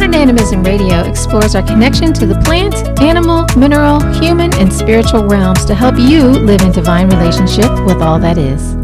Modern Animism Radio explores our connection to the plant, animal, mineral, human, and spiritual realms to help you live in divine relationship with all that is.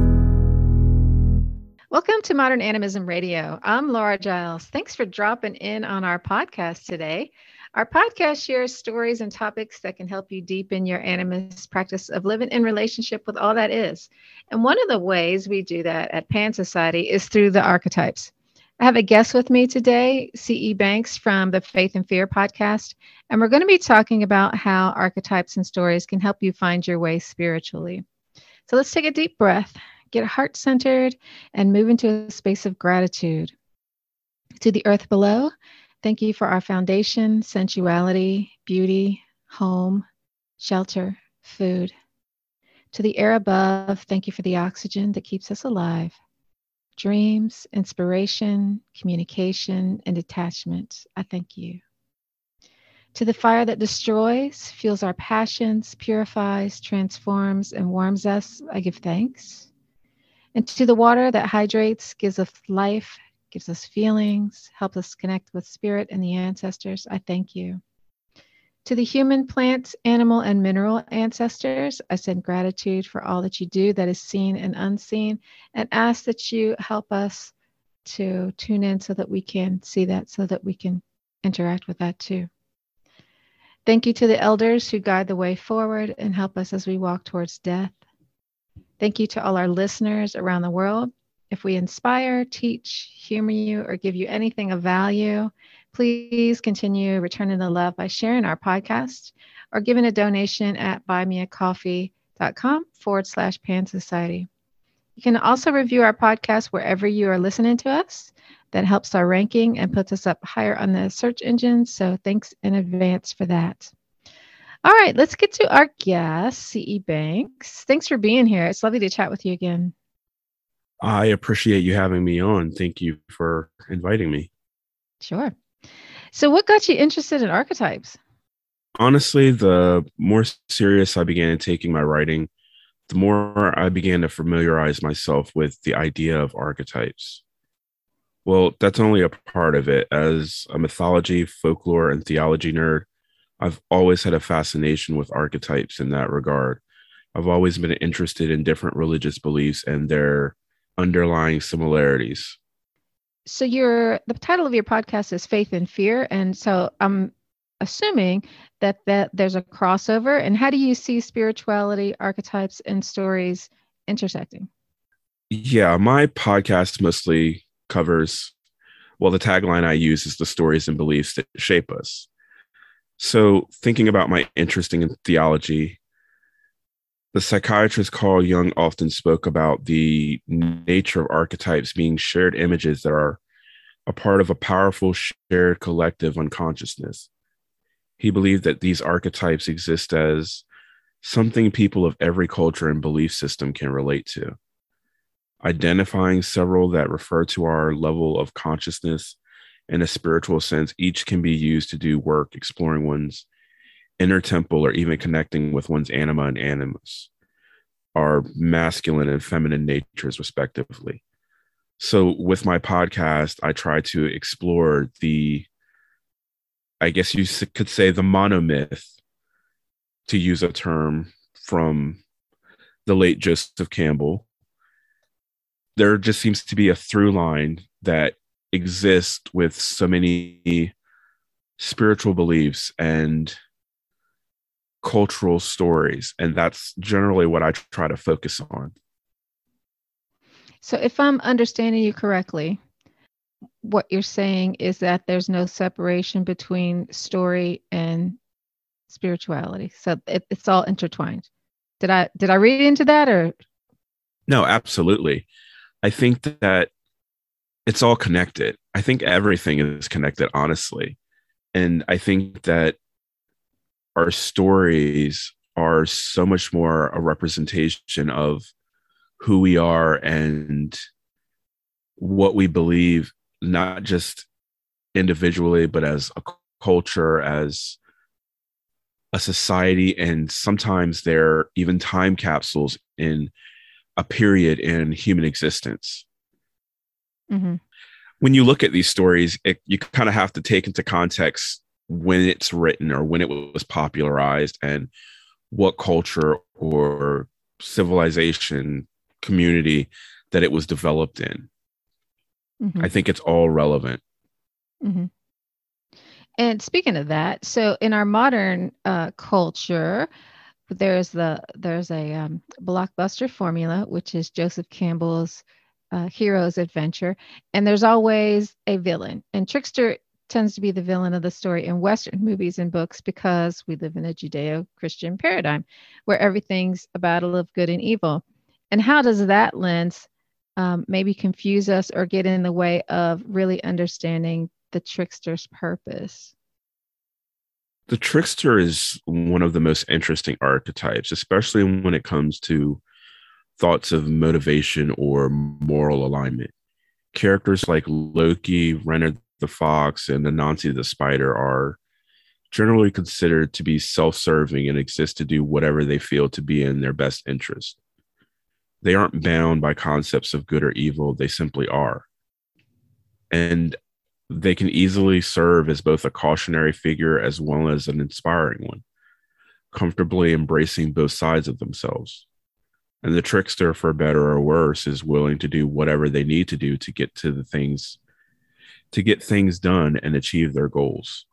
Welcome to Modern Animism Radio. I'm Laura Giles. Thanks for dropping in on our podcast today. Our podcast shares stories and topics that can help you deepen your animist practice of living in relationship with all that is. And one of the ways we do that at Pan Society is through the archetypes. I have a guest with me today, C.E. Banks from the Faith and Fear podcast, and we're going to be talking about how archetypes and stories can help you find your way spiritually. So let's take a deep breath, get heart centered, and move into a space of gratitude. To the earth below, thank you for our foundation, sensuality, beauty, home, shelter, food. To the air above, thank you for the oxygen that keeps us alive dreams, inspiration, communication, and attachment. I thank you. To the fire that destroys, fuels our passions, purifies, transforms, and warms us, I give thanks. And to the water that hydrates, gives us life, gives us feelings, helps us connect with spirit and the ancestors, I thank you. To the human, plant, animal, and mineral ancestors, I send gratitude for all that you do that is seen and unseen, and ask that you help us to tune in so that we can see that, so that we can interact with that too. Thank you to the elders who guide the way forward and help us as we walk towards death. Thank you to all our listeners around the world. If we inspire, teach, humor you, or give you anything of value, Please continue returning the love by sharing our podcast or giving a donation at buymeacoffee.com forward slash pan society. You can also review our podcast wherever you are listening to us. That helps our ranking and puts us up higher on the search engine. So thanks in advance for that. All right, let's get to our guest, CE Banks. Thanks for being here. It's lovely to chat with you again. I appreciate you having me on. Thank you for inviting me. Sure. So, what got you interested in archetypes? Honestly, the more serious I began taking my writing, the more I began to familiarize myself with the idea of archetypes. Well, that's only a part of it. As a mythology, folklore, and theology nerd, I've always had a fascination with archetypes in that regard. I've always been interested in different religious beliefs and their underlying similarities so your the title of your podcast is faith and fear. And so i'm assuming that that there's a crossover. And how do you see spirituality archetypes and stories intersecting? Yeah my podcast mostly covers well the tagline i use is the stories and beliefs that shape us. So thinking about my interest in theology the psychiatrist Carl Jung often spoke about the nature of archetypes being shared images that are a part of a powerful shared collective unconsciousness. He believed that these archetypes exist as something people of every culture and belief system can relate to. Identifying several that refer to our level of consciousness in a spiritual sense, each can be used to do work exploring one's inner temple or even connecting with one's anima and animus, our masculine and feminine natures, respectively. So, with my podcast, I try to explore the, I guess you could say, the monomyth, to use a term from the late Joseph Campbell. There just seems to be a through line that exists with so many spiritual beliefs and cultural stories. And that's generally what I try to focus on. So, if I'm understanding you correctly, what you're saying is that there's no separation between story and spirituality. So it, it's all intertwined. Did I did I read into that or? No, absolutely. I think that it's all connected. I think everything is connected, honestly. And I think that our stories are so much more a representation of who we are and what we believe, not just individually, but as a culture, as a society. And sometimes they're even time capsules in a period in human existence. Mm-hmm. when you look at these stories, it, you kind of have to take into context when it's written or when it was popularized and what culture or civilization community that it was developed in. Mm-hmm. I think it's all relevant. Mm-hmm. And speaking of that, so in our modern uh, culture, there's the there's a um, blockbuster formula, which is Joseph Campbell's uh, hero's adventure, and there's always a villain. And Trickster tends to be the villain of the story in Western movies and books because we live in a Judeo-Christian paradigm where everything's a battle of good and evil. And how does that lens um, maybe confuse us or get in the way of really understanding the trickster's purpose? The trickster is one of the most interesting archetypes, especially when it comes to thoughts of motivation or moral alignment. Characters like Loki, Reynard the Fox, and Anansi the Spider are generally considered to be self serving and exist to do whatever they feel to be in their best interest. They aren't bound by concepts of good or evil, they simply are. And they can easily serve as both a cautionary figure as well as an inspiring one, comfortably embracing both sides of themselves. And the trickster, for better or worse, is willing to do whatever they need to do to get to the things, to get things done and achieve their goals.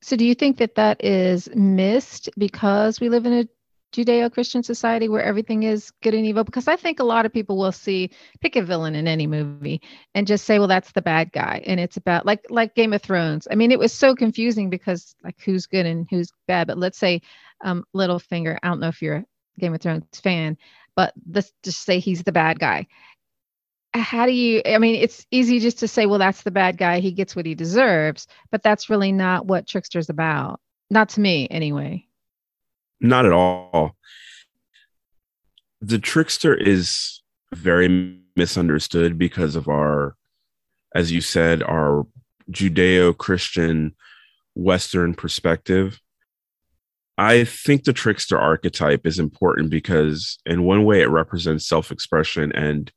So, do you think that that is missed because we live in a Judeo Christian society where everything is good and evil? Because I think a lot of people will see pick a villain in any movie and just say, well, that's the bad guy. And it's about like like Game of Thrones. I mean, it was so confusing because like who's good and who's bad. But let's say um Littlefinger, I don't know if you're a Game of Thrones fan, but let's just say he's the bad guy. How do you I mean it's easy just to say, well, that's the bad guy, he gets what he deserves, but that's really not what Trickster's about. Not to me anyway. Not at all. The trickster is very misunderstood because of our, as you said, our Judeo Christian Western perspective. I think the trickster archetype is important because, in one way, it represents self expression and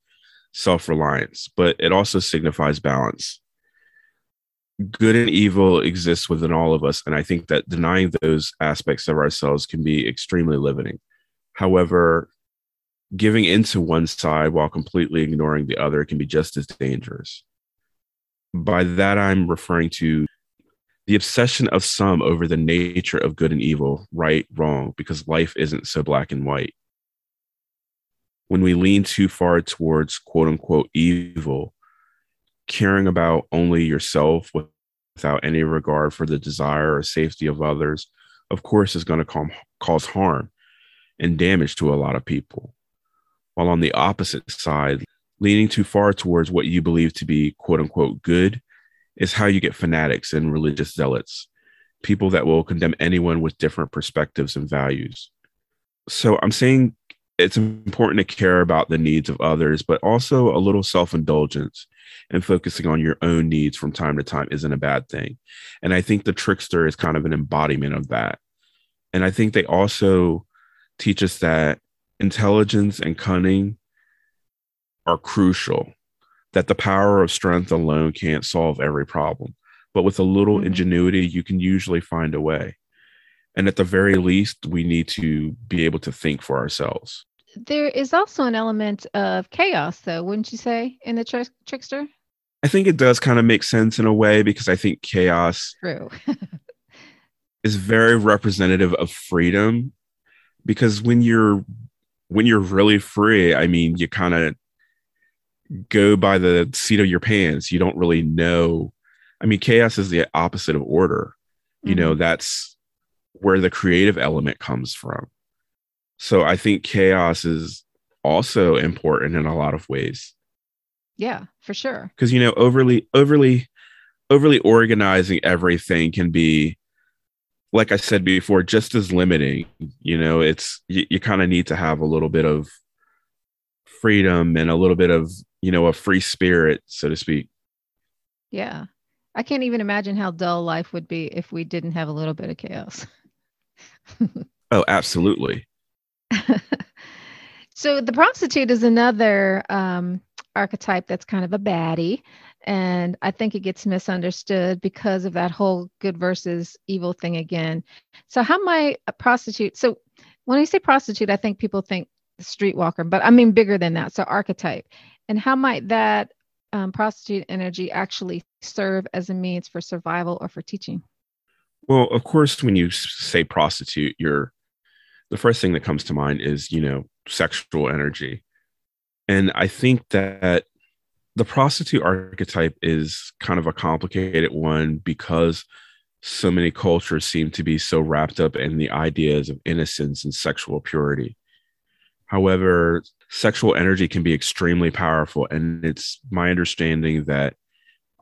self reliance, but it also signifies balance good and evil exists within all of us. And I think that denying those aspects of ourselves can be extremely limiting. However, giving into one side while completely ignoring the other can be just as dangerous. By that, I'm referring to the obsession of some over the nature of good and evil, right, wrong, because life isn't so black and white. When we lean too far towards quote unquote evil, caring about only yourself without any regard for the desire or safety of others, of course, is going to cause harm and damage to a lot of people. While on the opposite side, leaning too far towards what you believe to be quote unquote good is how you get fanatics and religious zealots, people that will condemn anyone with different perspectives and values. So I'm saying it's important to care about the needs of others, but also a little self indulgence and focusing on your own needs from time to time isn't a bad thing. And I think the trickster is kind of an embodiment of that. And I think they also teach us that intelligence and cunning are crucial, that the power of strength alone can't solve every problem. But with a little mm-hmm. ingenuity, you can usually find a way. And at the very least, we need to be able to think for ourselves there is also an element of chaos, though, wouldn't you say, in the tr- trickster? I think it does kind of make sense in a way because I think chaos True. is very representative of freedom. Because when you're when you're really free, I mean, you kind of go by the seat of your pants. You don't really know. I mean, chaos is the opposite of order. You mm-hmm. know, that's where the creative element comes from. So I think chaos is also important in a lot of ways. Yeah, for sure. Because you know, overly overly overly organizing everything can be like I said before, just as limiting. You know, it's you, you kind of need to have a little bit of freedom and a little bit of, you know, a free spirit, so to speak. Yeah. I can't even imagine how dull life would be if we didn't have a little bit of chaos. oh, absolutely. so the prostitute is another um, archetype that's kind of a baddie. And I think it gets misunderstood because of that whole good versus evil thing again. So, how might a prostitute? So, when I say prostitute, I think people think streetwalker, but I mean bigger than that. So, archetype. And how might that um, prostitute energy actually serve as a means for survival or for teaching? Well, of course, when you say prostitute, you're the first thing that comes to mind is, you know, sexual energy. And I think that the prostitute archetype is kind of a complicated one because so many cultures seem to be so wrapped up in the ideas of innocence and sexual purity. However, sexual energy can be extremely powerful. And it's my understanding that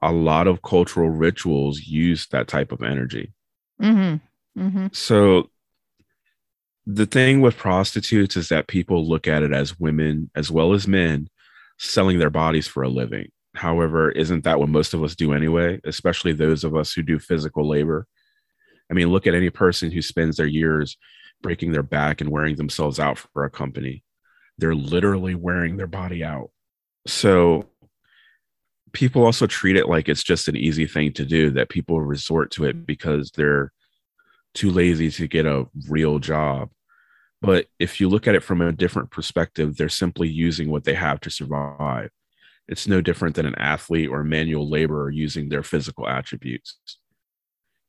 a lot of cultural rituals use that type of energy. Mm-hmm. Mm-hmm. So the thing with prostitutes is that people look at it as women as well as men selling their bodies for a living. However, isn't that what most of us do anyway, especially those of us who do physical labor? I mean, look at any person who spends their years breaking their back and wearing themselves out for a company. They're literally wearing their body out. So people also treat it like it's just an easy thing to do, that people resort to it because they're too lazy to get a real job but if you look at it from a different perspective, they're simply using what they have to survive. It's no different than an athlete or a manual laborer using their physical attributes.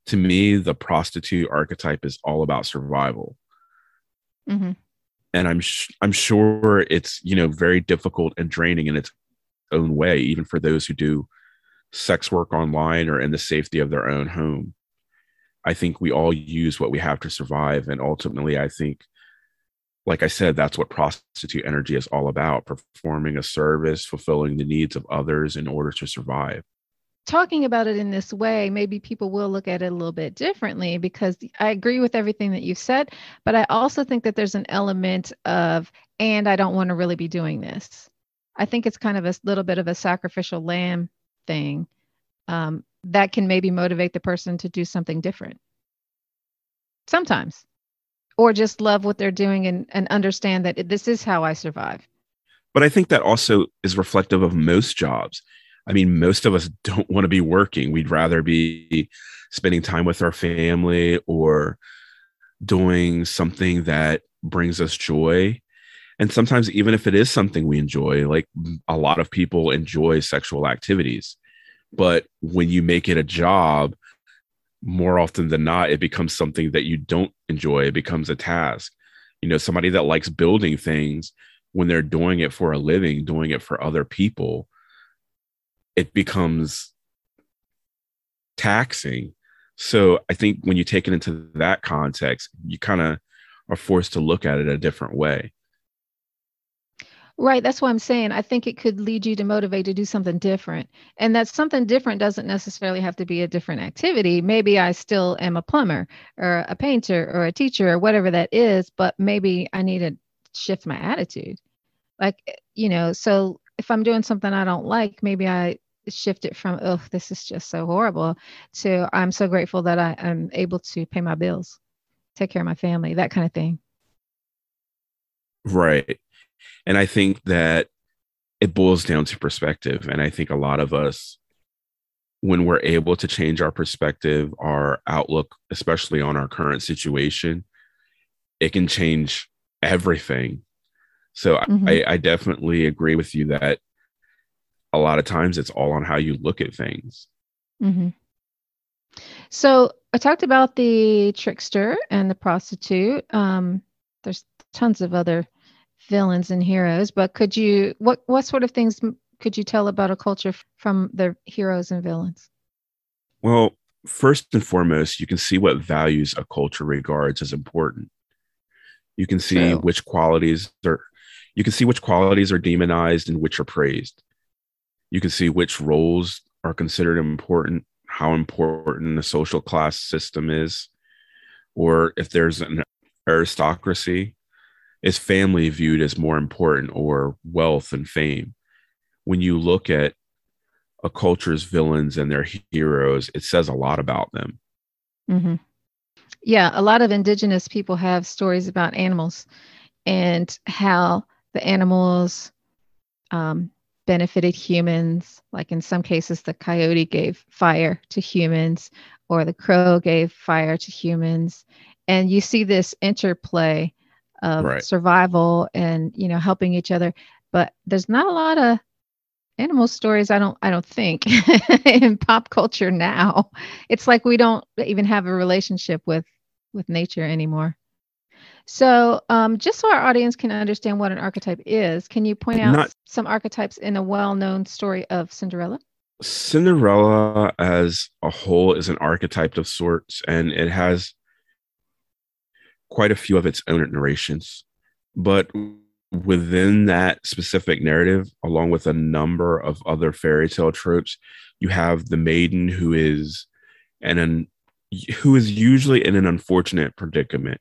To me, the prostitute archetype is all about survival. Mm-hmm. And I'm sh- I'm sure it's you know very difficult and draining in its own way, even for those who do sex work online or in the safety of their own home. I think we all use what we have to survive, and ultimately, I think like I said, that's what prostitute energy is all about performing a service, fulfilling the needs of others in order to survive. Talking about it in this way, maybe people will look at it a little bit differently because I agree with everything that you've said, but I also think that there's an element of, and I don't want to really be doing this. I think it's kind of a little bit of a sacrificial lamb thing um, that can maybe motivate the person to do something different. Sometimes or just love what they're doing and, and understand that this is how I survive. But I think that also is reflective of most jobs. I mean, most of us don't want to be working. We'd rather be spending time with our family or doing something that brings us joy. And sometimes, even if it is something we enjoy, like a lot of people enjoy sexual activities. But when you make it a job, more often than not, it becomes something that you don't enjoy. It becomes a task. You know, somebody that likes building things, when they're doing it for a living, doing it for other people, it becomes taxing. So I think when you take it into that context, you kind of are forced to look at it a different way. Right. That's what I'm saying. I think it could lead you to motivate to do something different. And that something different doesn't necessarily have to be a different activity. Maybe I still am a plumber or a painter or a teacher or whatever that is, but maybe I need to shift my attitude. Like, eh, you know, so if I'm doing something I don't like, maybe I shift it from, oh, this is just so horrible to I'm so grateful that I am able to pay my bills, take care of my family, that kind of thing. Right and I think that it boils down to perspective. And I think a lot of us, when we're able to change our perspective, our outlook, especially on our current situation, it can change everything. So mm-hmm. I, I definitely agree with you that a lot of times it's all on how you look at things. Mm-hmm. So I talked about the trickster and the prostitute. Um, there's tons of other villains and heroes, but could you what what sort of things could you tell about a culture from the heroes and villains? Well, first and foremost, you can see what values a culture regards as important. You can see True. which qualities are you can see which qualities are demonized and which are praised. You can see which roles are considered important, how important the social class system is, or if there's an aristocracy is family viewed as more important or wealth and fame? When you look at a culture's villains and their heroes, it says a lot about them. Mm-hmm. Yeah, a lot of indigenous people have stories about animals and how the animals um, benefited humans. Like in some cases, the coyote gave fire to humans, or the crow gave fire to humans. And you see this interplay of Right. survival and you know helping each other. But there's not a lot of animal stories. I don't. I don't think in pop culture now. It's like we don't even have a relationship with with nature anymore. So, um, just so our audience can understand what an archetype is, can you point out Not- some archetypes in a well-known story of Cinderella? Cinderella as a whole is an archetype of sorts, and it has quite a few of its own narrations. But within that specific narrative, along with a number of other fairy tale tropes, you have the maiden who is and an who is usually in an unfortunate predicament.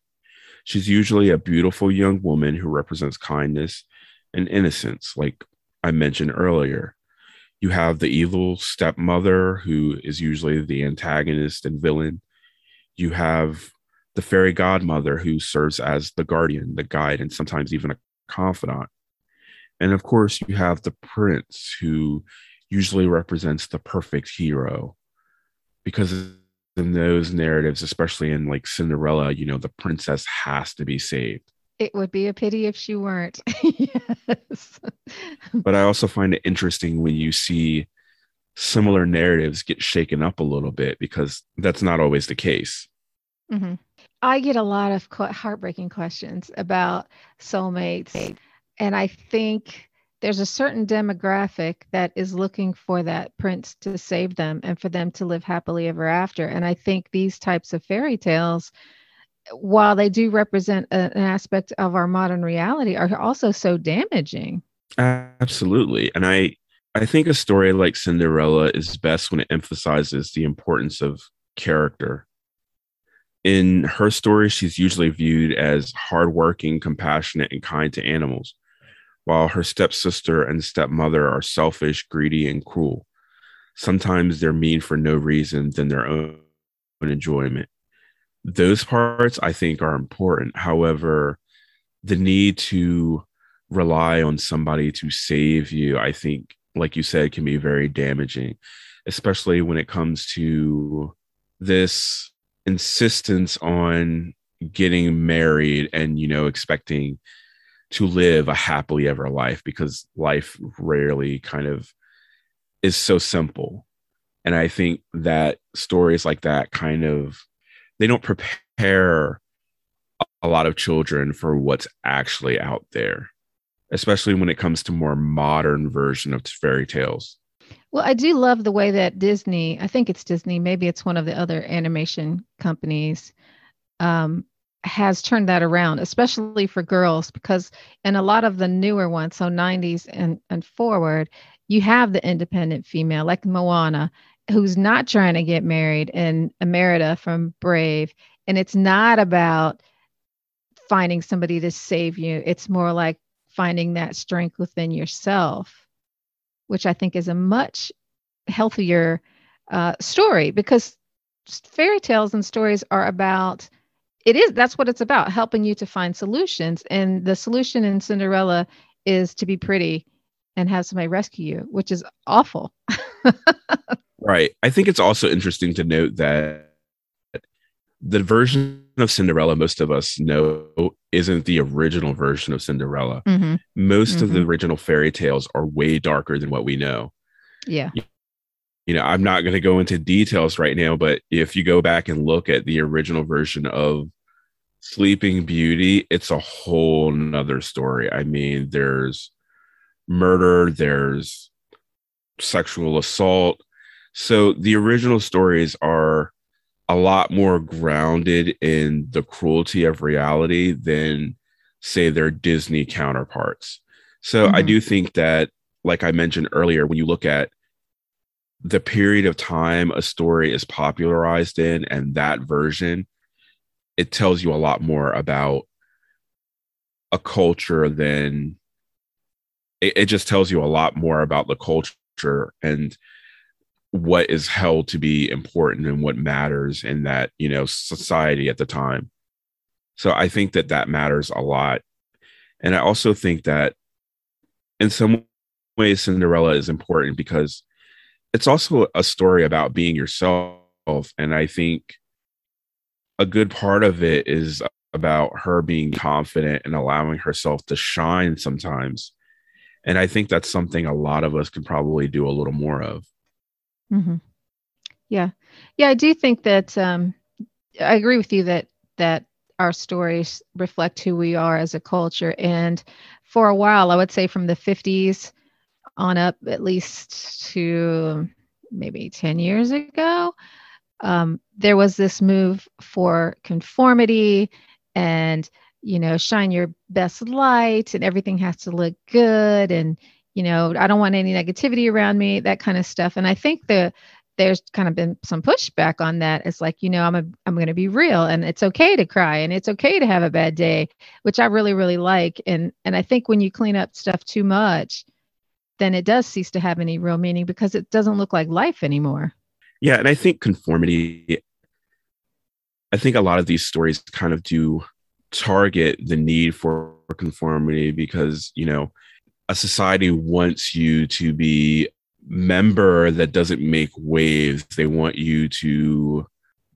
She's usually a beautiful young woman who represents kindness and innocence, like I mentioned earlier you have the evil stepmother who is usually the antagonist and villain you have the fairy godmother who serves as the guardian the guide and sometimes even a confidant and of course you have the prince who usually represents the perfect hero because in those narratives especially in like cinderella you know the princess has to be saved It would be a pity if she weren't. yes. but I also find it interesting when you see similar narratives get shaken up a little bit because that's not always the case. hmm I get a lot of heartbreaking questions about soulmates. And I think there's a certain demographic that is looking for that prince to save them and for them to live happily ever after. And I think these types of fairy tales, while they do represent an aspect of our modern reality, are also so damaging. Absolutely. And I I think a story like Cinderella is best when it emphasizes the importance of character. In her story, she's usually viewed as hardworking, compassionate, and kind to animals, while her stepsister and stepmother are selfish, greedy, and cruel. Sometimes they're mean for no reason than their own enjoyment. Those parts I think are important. However, the need to rely on somebody to save you, I think, like you said, can be very damaging, especially when it comes to this insistence on getting married and, you know, expecting to live a happily ever life because life rarely kind of is so simple. And I think that stories like that kind of they don't prepare a lot of children for what's actually out there especially when it comes to more modern version of fairy tales Well, I do love the way that Disney, I think it's Disney, maybe it's one of the other animation companies, um, has turned that around, especially for girls, because in a lot of the newer ones, so 90s and, and forward, you have the independent female like Moana, who's not trying to get married, and Merida from Brave. And it's not about finding somebody to save you, it's more like finding that strength within yourself which I think is a much healthier uh, story because fairy tales and stories are about it is that's what it's about helping you to find solutions. And the solution in cinderella is to be pretty and have somebody rescue you which is awful. Right. I think it's also interesting to note that the version of cinderella most of us know isn't the original version of cinderella. Mm-hmm. most of the original fairy tales are way darker than what we know. Yeah. You know i'm not going to go into details right now but if you go back and look at the original version of sleeping beauty it's a whole nother story. I mean there's murder there's sexual assault. So the original stories are a lot more grounded in the cruelty of reality than say their disney counterparts so i Mhm. do think that like i mentioned earlier when you look at the period of time a story is popularized in and that version it tells you a lot more about a culture than it, it just tells you a lot more about the culture and what is held to be important and what matters in that you know society at the time so i think that that matters a lot and i also think that in some ways Cinderella is important because it's also a story about being yourself. And I think a good part of it is about her being confident and allowing herself to shine sometimes. And I think that's something a lot of us can probably do a little more of. Mm-hmm. Yeah. Yeah. I do think that um, I agree with you that, that our stories reflect who we are as a culture. And for a while, I would say from the 50s on up, at least to maybe 10 years ago, um, there was this move for conformity and, you know, shine your best light and everything has to look good. And, you know, I don't want any negativity around me, that kind of stuff. And I think the, there's kind of been some pushback on that. It's like, you know, I'm a, I'm going to be real and it's okay to cry and it's okay to have a bad day, which I really, really like. And, and I think when you clean up stuff too much, then it does cease to have any real meaning because it doesn't look like life anymore. Yeah. And I think conformity, I think a lot of these stories kind of do target the need for conformity because, you know, a society wants you to be member that doesn't make waves. They want you to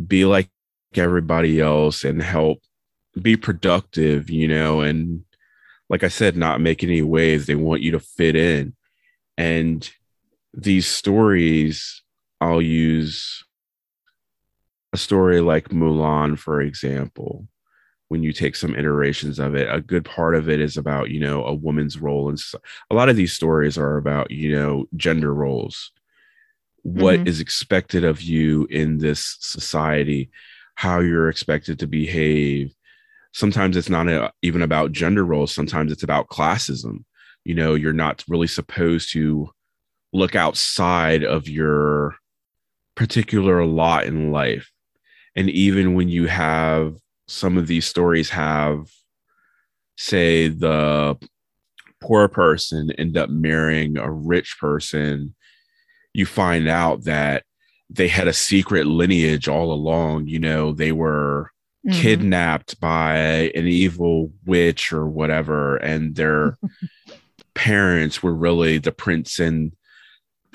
be like everybody else and help be productive, you know, and like I said, not make any waves. They want you to fit in. And these stories, I'll use a story like Mulan, for example when you take some iterations of it. A good part of it is about you know a woman's role and a lot of these stories are about you know gender roles. What mm-hmm. is expected of you in this society how you're expected to behave. Sometimes it's not a, even about gender roles sometimes it's about classism. You know you're not really supposed to look outside of your particular lot in life. And even when you have some of these stories have say the poor person end up marrying a rich person you find out that they had a secret lineage all along you know they were mm-hmm. kidnapped by an evil witch or whatever and their parents were really the prince and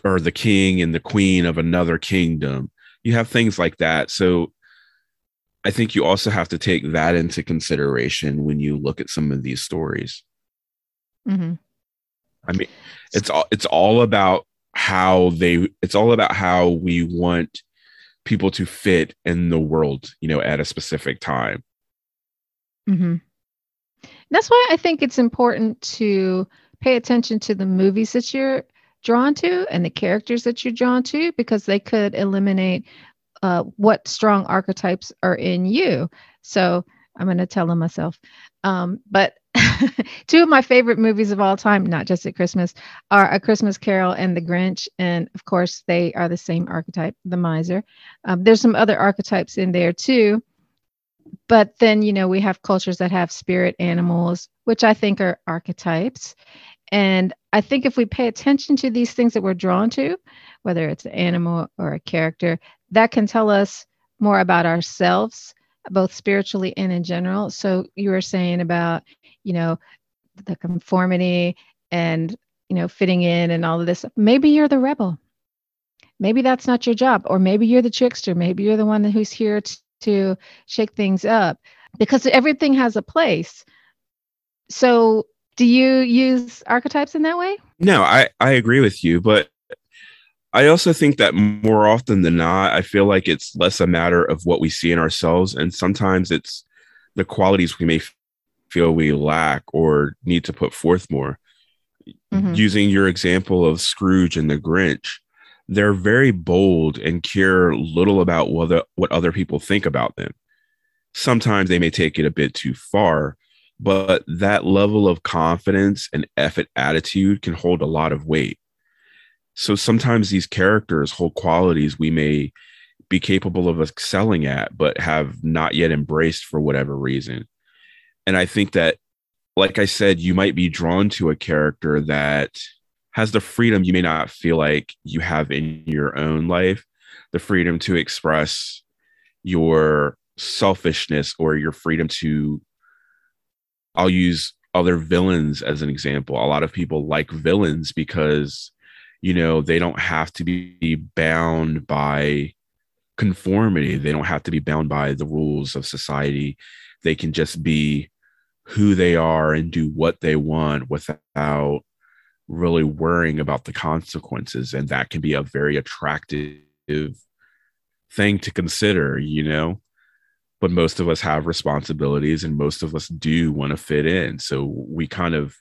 or the king and the queen of another kingdom you have things like that so I think you also have to take that into consideration when you look at some of these stories. Mm-hmm. I mean, it's all it's all about how they. It's all about how we want people to fit in the world, you know, at a specific time. Mm-hmm. That's why I think it's important to pay attention to the movies that you're drawn to and the characters that you're drawn to because they could eliminate uh, what strong archetypes are in you. So I'm going to tell them myself. Um, but two of my favorite movies of all time, not just at Christmas, are A Christmas Carol and The Grinch. And of course, they are the same archetype, the miser. Um, there's some other archetypes in there too. But then, you know, we have cultures that have spirit animals, which I think are archetypes. And I think if we pay attention to these things that we're drawn to, whether it's an animal or a character, that can tell us more about ourselves, both spiritually and in general. So you were saying about, you know, the conformity and, you know, fitting in and all of this. Maybe you're the rebel. Maybe that's not your job. Or maybe you're the trickster. Maybe you're the one who's here to, to shake things up because everything has a place. So do you use archetypes in that way? No, I, I agree with you, but I also think that more often than not, I feel like it's less a matter of what we see in ourselves. And sometimes it's the qualities we may feel we lack or need to put forth more. Mm-hmm. Using your example of Scrooge and the Grinch, they're very bold and care little about what, what other people think about them. Sometimes they may take it a bit too far, but that level of confidence and effort attitude can hold a lot of weight. So sometimes these characters hold qualities we may be capable of excelling at, but have not yet embraced for whatever reason. And I think that, like I said, you might be drawn to a character that has the freedom you may not feel like you have in your own life, the freedom to express your selfishness or your freedom to, I'll use other villains as an example. A lot of people like villains because, you know, they don't have to be bound by conformity. They don't have to be bound by the rules of society. They can just be who they are and do what they want without really worrying about the consequences. And that can be a very attractive thing to consider, you know? But most of us have responsibilities and most of us do want to fit in. So we kind of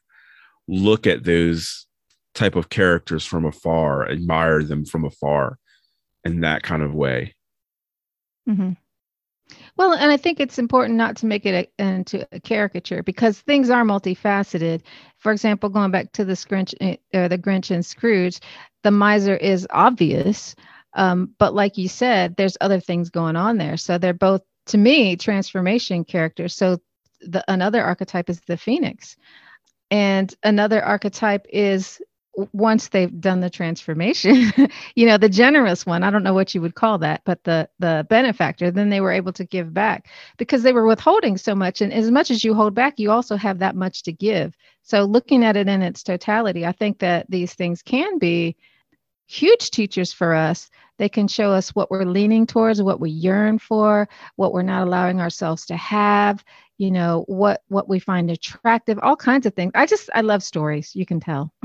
look at those type of characters from afar, admire them from afar in that kind of way. Mm-hmm. Well, and I think it's important not to make it a, into a caricature because things are multifaceted. For example, going back to the Grinch, uh, the Grinch and Scrooge, the miser is obvious, um, but like you said, there's other things going on there. So they're both, to me, transformation characters. So the another archetype is the phoenix, and another archetype is once they've done the transformation you know the generous one i don't know what you would call that but the the benefactor then they were able to give back because they were withholding so much. And as much as you hold back you also have that much to give. So looking at it in its totality i think that these things can be huge teachers for us. They can show us what we're leaning towards what we yearn for what we're not allowing ourselves to have you know what what we find attractive all kinds of things. I just i love stories you can tell.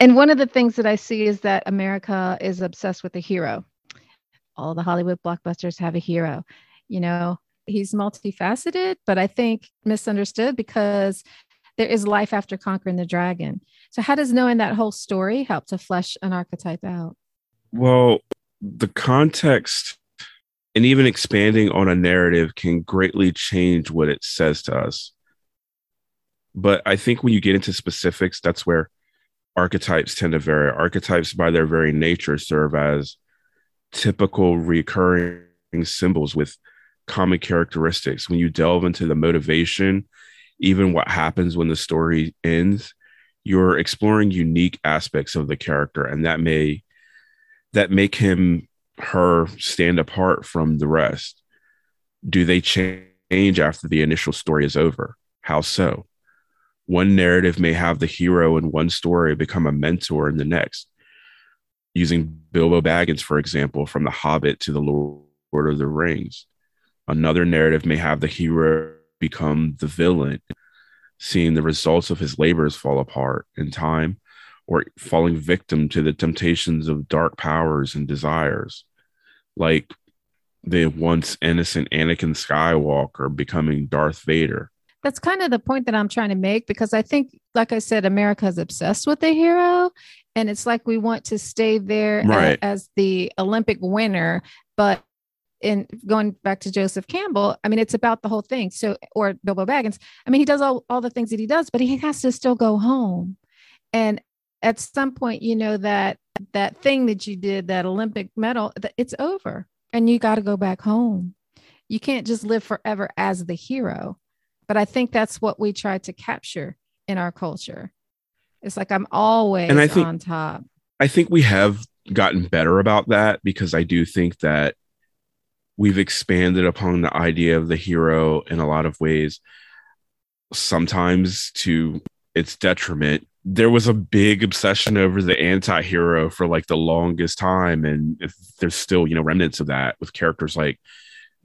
And one of the things that i see is that america is obsessed with a hero. All the hollywood blockbusters have a hero you know? He's multifaceted but i think misunderstood because there is life after conquering the dragon. So how does knowing that whole story help to flesh an archetype out? Well the context and even expanding on a narrative can greatly change what it says to us. But I think when you get into specifics, that's where archetypes tend to vary. Archetypes, by their very nature, serve as typical recurring symbols with common characteristics. When you delve into the motivation, even what happens when the story ends, you're exploring unique aspects of the character, and that may that make him her stand apart from the rest? Do they change after the initial story is over? How so? One narrative may have the hero in one story become a mentor in the next. Using Bilbo Baggins, for example, from The Hobbit to The Lord of the Rings. Another narrative may have the hero become the villain, seeing the results of his labors fall apart in time or falling victim to the temptations of dark powers and desires, like the once innocent Anakin Skywalker becoming Darth Vader. That's kind of the point that I'm trying to make because I think, like I said, America is obsessed with the hero. And it's like we want to stay there right. as, as the Olympic winner. But in going back to Joseph Campbell, I mean, it's about the whole thing. So, or Bilbo Baggins, I mean, he does all, all the things that he does, but he has to still go home. And at some point you know that that thing that you did that olympic medal it's over and you got to go back home. You can't just live forever as the hero. But i think that's what we try to capture in our culture. It's like i'm always and I think, on top. I think we have gotten better about that because i do think that we've expanded upon the idea of the hero in a lot of ways sometimes to its detriment there was a big obsession over the anti-hero for like the longest time and there's still you know remnants of that with characters like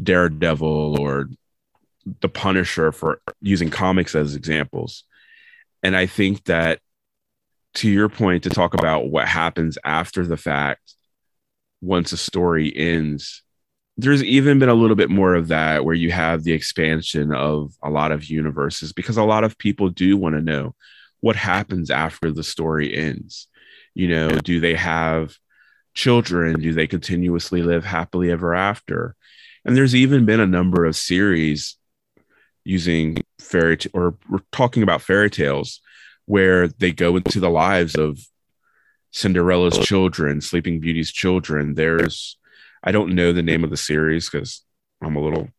daredevil or the punisher for using comics as examples. And i think that to your point to talk about what happens after the fact once a story ends there's even been a little bit more of that where you have the expansion of a lot of universes because a lot of people do want to know what happens after the story ends? You know do they have children? Do they continuously live happily ever after? And there's even been a number of series using fairy t- or we're talking about fairy tales where they go into the lives of cinderella's oh. children sleeping beauty's children. There's i don't know the name of the series because i'm a little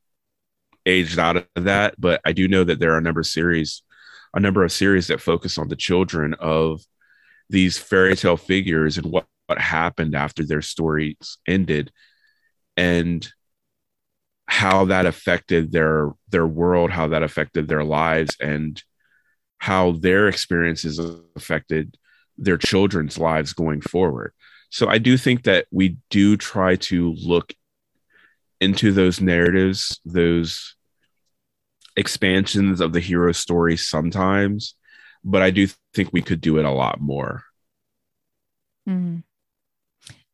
aged out of that but i do know that there are a number of series a number of series that focus on the children of these fairy tale figures and what, what happened after their stories ended and how that affected their their world how that affected their lives and how their experiences affected their children's lives going forward. So I do think that we do try to look into those narratives, those expansions of the hero story sometimes, but I do think we could do it a lot more. Mm-hmm.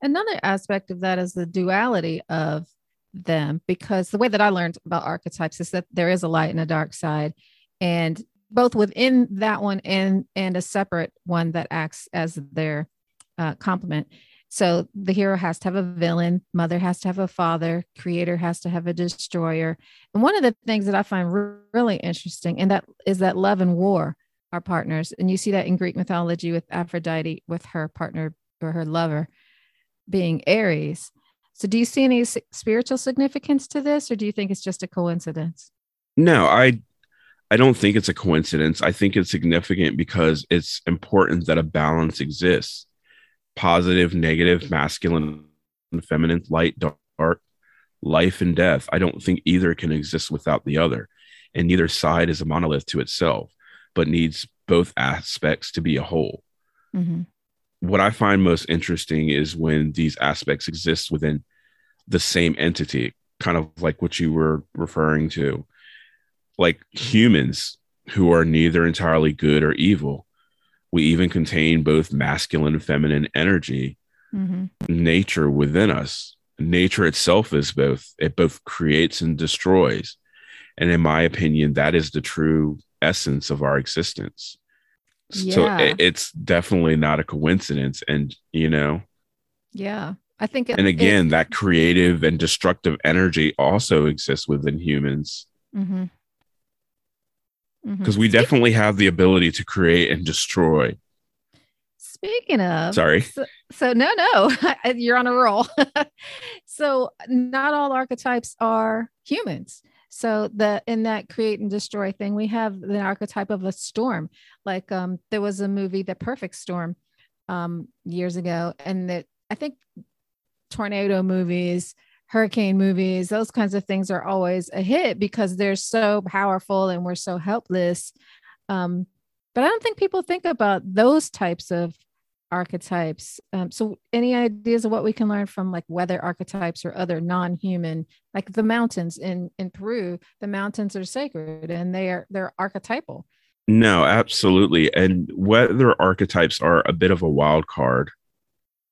Another aspect of that is the duality of them, because the way that I learned about archetypes is that there is a light and a dark side, and both within that one and and a separate one that acts as their uh, complement. So the hero has to have a villain, mother has to have a father, creator has to have a destroyer. And one of the things that I find re- really interesting and that is that love and war are partners. And you see that in Greek mythology with Aphrodite with her partner or her lover being Ares. So do you see any spiritual significance to this or do you think it's just a coincidence? No, I I don't think it's a coincidence. I think it's significant because it's important that a balance exists positive, negative, masculine, feminine, light, dark, life, and death. I don't think either can exist without the other. And neither side is a monolith to itself, but needs both aspects to be a whole. Mm-hmm. What I find most interesting is when these aspects exist within the same entity, kind of like what you were referring to. Like humans who are neither entirely good or evil, we even contain both masculine and feminine energy, mm-hmm. nature within us. Nature itself is both, it both creates and destroys. And in my opinion, that is the true essence of our existence. Yeah. So it, it's definitely not a coincidence. And, you know, yeah, I think, it, and again, it, that creative and destructive energy also exists within humans. Mm-hmm because mm-hmm. we definitely have the ability to create and destroy. Speaking of, sorry. So, so no, no, you're on a roll. so not all archetypes are humans. So the in that create and destroy thing, we have the archetype of a storm. Like um, there was a movie, The Perfect Storm, um, years ago, and that I think tornado movies hurricane movies, those kinds of things are always a hit because they're so powerful and we're so helpless. Um, but I don't think people think about those types of archetypes. Um, so, any ideas of what we can learn from like weather archetypes or other non-human, like the mountains in in Peru? The mountains are sacred and they are they're archetypal. No, absolutely. And weather archetypes are a bit of a wild card.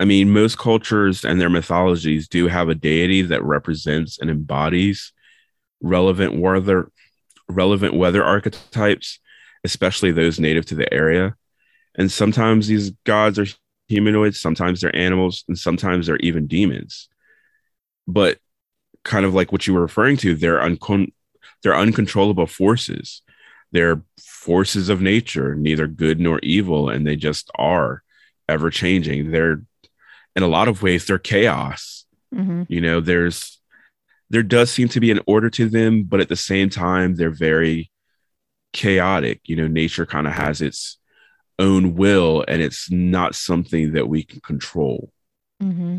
I mean, most cultures and their mythologies do have a deity that represents and embodies relevant weather relevant weather archetypes, especially those native to the area. And sometimes these gods are humanoids, sometimes they're animals, and sometimes they're even demons. But kind of like what you were referring to, they're uncon- they're uncontrollable forces. They're forces of nature, neither good nor evil, and they just are ever changing. They're in a lot of ways they're chaos mm-hmm. you know there's there does seem to be an order to them but at the same time they're very chaotic you know nature kind of has its own will and it's not something that we can control mm-hmm.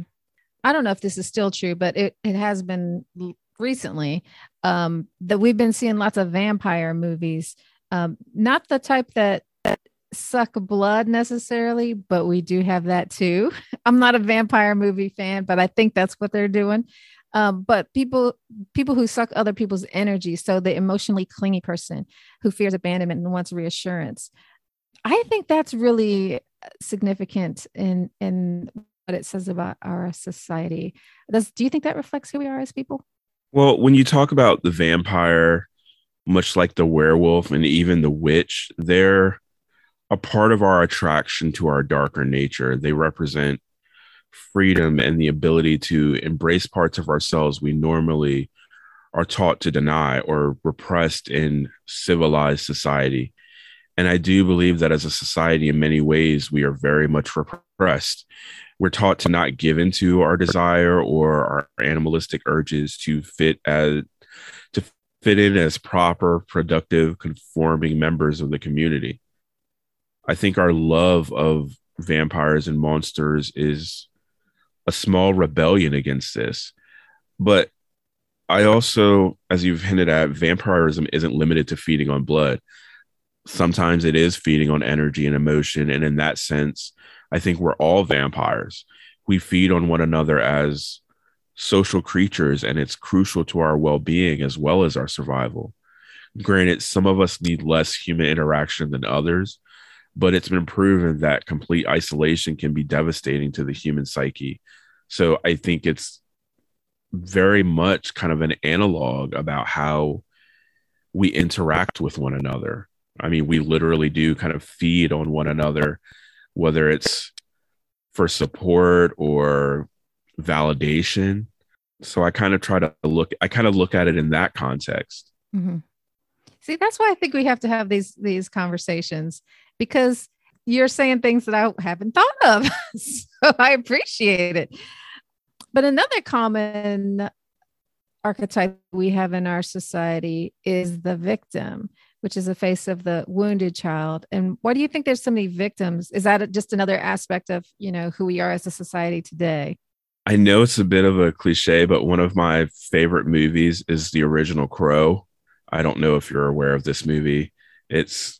i don't know if this is still true but it, it has been recently um, that we've been seeing lots of vampire movies um, not the type that suck blood necessarily, but we do have that too. I'm not a vampire movie fan, but I think that's what they're doing. Um, but people people who suck other people's energy, so the emotionally clingy person who fears abandonment and wants reassurance. I think that's really significant in in what it says about our society. Does do you think that reflects who we are as people? Well, when you talk about the vampire, much like the werewolf and even the witch, they're a part of our attraction to our darker nature. They represent freedom and the ability to embrace parts of ourselves we normally are taught to deny or repressed in civilized society. And I do believe that as a society, in many ways, we are very much repressed. We're taught to not give into our desire or our animalistic urges to fit as to fit in as proper, productive, conforming members of the community. I think our love of vampires and monsters is a small rebellion against this. But I also, as you've hinted at, vampirism isn't limited to feeding on blood. sometimes it is feeding on energy and emotion. And in that sense, I think we're all vampires. We feed on one another as social creatures, and it's crucial to our well being as well as our survival. Granted, some of us need less human interaction than others, but it's been proven that complete isolation can be devastating to the human psyche. So I think it's very much kind of an analog about how we interact with one another. I mean, we literally do kind of feed on one another, whether it's for support or validation. So I kind of try to look, I kind of look at it in that context. Mm-hmm. See, that's why I think we have to have these these conversations because you're saying things that I haven't thought of. so I appreciate it. But another common archetype we have in our society is the victim, which is the face of the wounded child. And why do you think there's so many victims? Is that just another aspect of, you know, who we are as a society today? I know it's a bit of a cliche, but one of my favorite movies is the original Crow. I don't know if you're aware of this movie. It's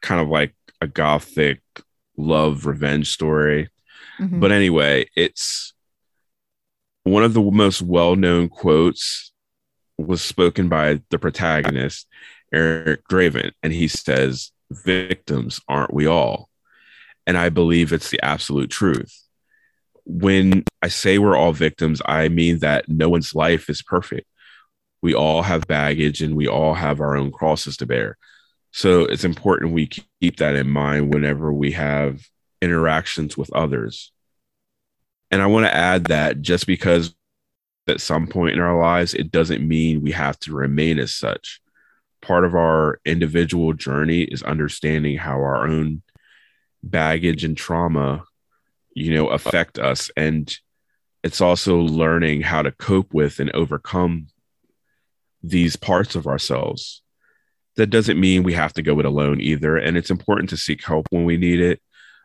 kind of like a gothic love revenge story. Mm-hmm. But anyway, it's one of the most well-known quotes was spoken by the protagonist Eric Draven and he says victims aren't we all and I believe it's the absolute truth when I say we're all victims I mean that no one's life is perfect we all have baggage and we all have our own crosses to bear so it's important we keep that in mind whenever we have interactions with others and I want to add that just because at some point in our lives, it doesn't mean we have to remain as such. Part of our individual journey is understanding how our own baggage and trauma, you know, affect us. And it's also learning how to cope with and overcome these parts of ourselves. That doesn't mean we have to go it alone either. And it's important to seek help when we need it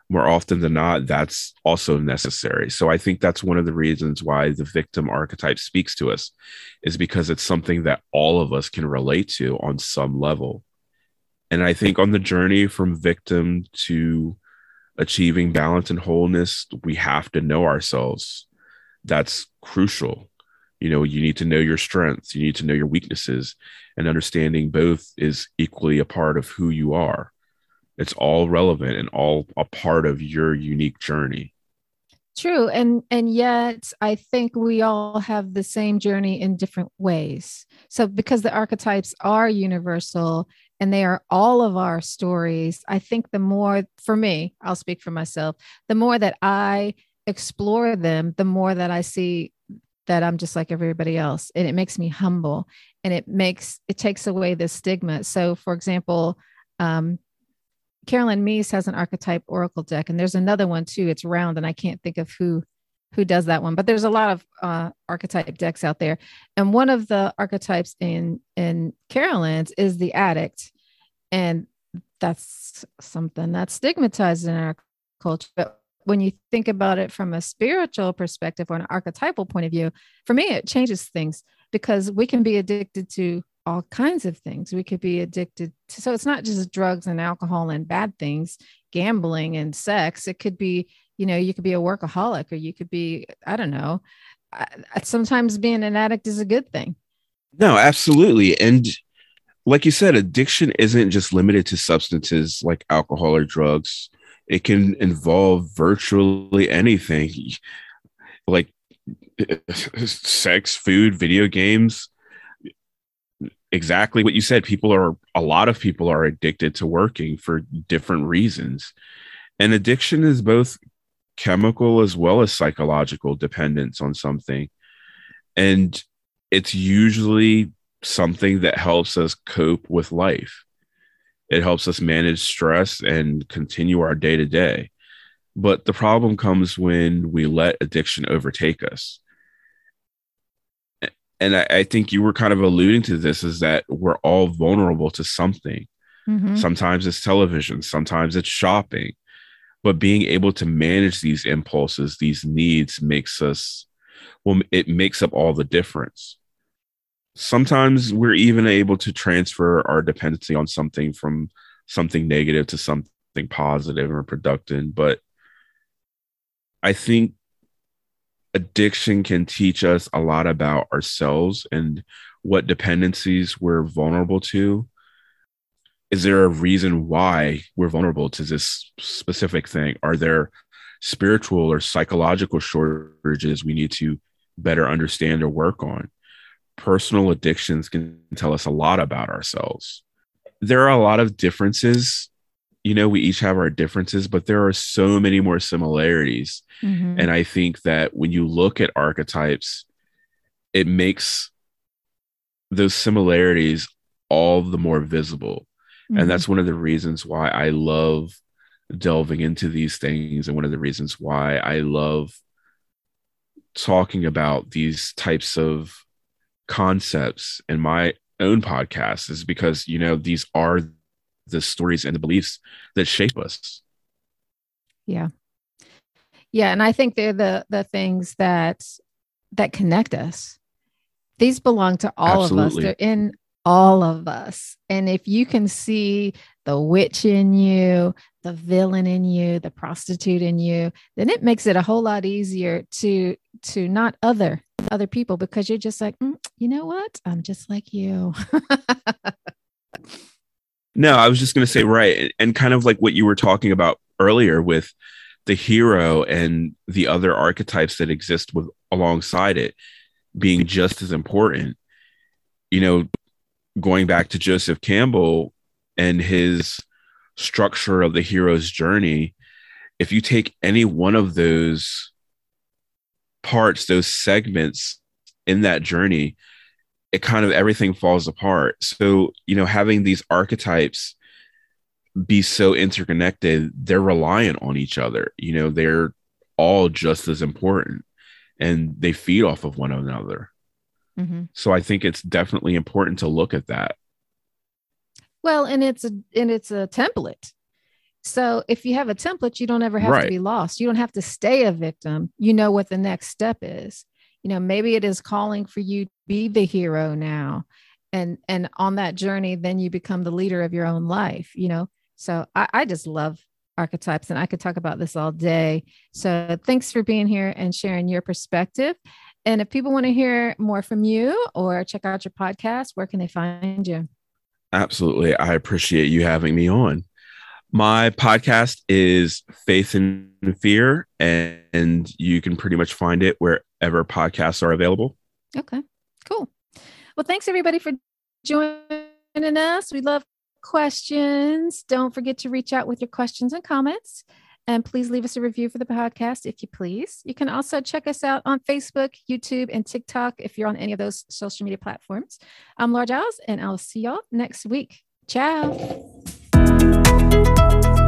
more often than not, that's also necessary. So I think that's one of the reasons why the victim archetype speaks to us, is because it's something that all of us can relate to on some level. And I think on the journey from victim to achieving balance and wholeness, we have to know ourselves. That's crucial. You know, you need to know your strengths, you need to know your weaknesses, and understanding both is equally a part of who you are. It's all relevant and all a part of your unique journey. True and and yet i think we all have the same journey in different ways. So because the archetypes are universal and they are all of our stories i think the more for me i'll speak for myself the more that i explore them the more that i see that i'm just like everybody else and it makes me humble and it makes it takes away the stigma so for example um, Caroline Myss has an archetype oracle deck, and there's another one too. It's round, and I can't think of who who does that one, but there's a lot of uh, archetype decks out there. And one of the archetypes in in Caroline's is the addict, and that's something that's stigmatized in our culture. But when you think about it from a spiritual perspective or an archetypal point of view, for me, it changes things because we can be addicted to all kinds of things. We could be addicted to, so it's not just drugs and alcohol and bad things, gambling and sex. It could be, you know, you could be a workaholic or you could be, I don't know. Sometimes being an addict is a good thing. No, absolutely. And like you said, addiction isn't just limited to substances like alcohol or drugs. It can involve virtually anything. Like sex, food, video games. Exactly what you said. People are a lot of people are addicted to working for different reasons. And addiction is both chemical as well as psychological dependence on something. And it's usually something that helps us cope with life it helps us manage stress and continue our day to day but the problem comes when we let addiction overtake us and I, I, think you were kind of alluding to this is that we're all vulnerable to something. Mm-hmm. Sometimes it's television, sometimes it's shopping, but being able to manage these impulses, these needs makes us, well, it makes up all the difference. Sometimes we're even able to transfer our dependency on something from something negative to something positive or productive. But I think addiction can teach us a lot about ourselves and what dependencies we're vulnerable to. Is there a reason why we're vulnerable to this specific thing? Are there spiritual or psychological shortages we need to better understand or work on? Personal addictions can tell us a lot about ourselves. There are a lot of differences you know, we each have our differences, but there are so many more similarities. Mm-hmm. And I think that when you look at archetypes, it makes those similarities all the more visible. Mm-hmm. And that's one of the reasons why I love delving into these things and one of the reasons why I love talking about these types of concepts in my own podcast is because you know these are the stories and the beliefs that shape us. Yeah. Yeah. And I think they're the the things that that connect us. These belong to all Absolutely. of us. They're in all of us. And if you can see the witch in you, the villain in you, the prostitute in you, then it makes it a whole lot easier to to not other other people because you're just like, mm, you know what? I'm just like you. No, I was just going to say, right. And kind of like what you were talking about earlier with the hero and the other archetypes that exist with alongside it being just as important. You know, going back to Joseph Campbell and his structure of the hero's journey, if you take any one of those parts, those segments in that journey, it kind of everything falls apart. So, you know, having these archetypes be so interconnected, they're reliant on each other. You know, they're all just as important and they feed off of one another. Mm-hmm. So I think it's definitely important to look at that. Well, and it's a and it's a template. So if you have a template, you don't ever have right. to be lost. You don't have to stay a victim. You know what the next step is. You know maybe it is calling for you to be the hero now. And and on that journey then you become the leader of your own life you know? So I, I just love archetypes and i could talk about this all day. So thanks for being here and sharing your perspective. And if people want to hear more from you or check out your podcast where can they find you? Absolutely. I appreciate you having me on my podcast is Faith and Fear, and you can pretty much find it wherever podcasts are available. Okay, cool. Well, thanks everybody for joining us. We love questions. Don't forget to reach out with your questions and comments. And please leave us a review for the podcast if you please. You can also check us out on Facebook, YouTube, and TikTok if you're on any of those social media platforms. I'm Laura Giles, and I'll see y'all next week. Ciao. Thank you.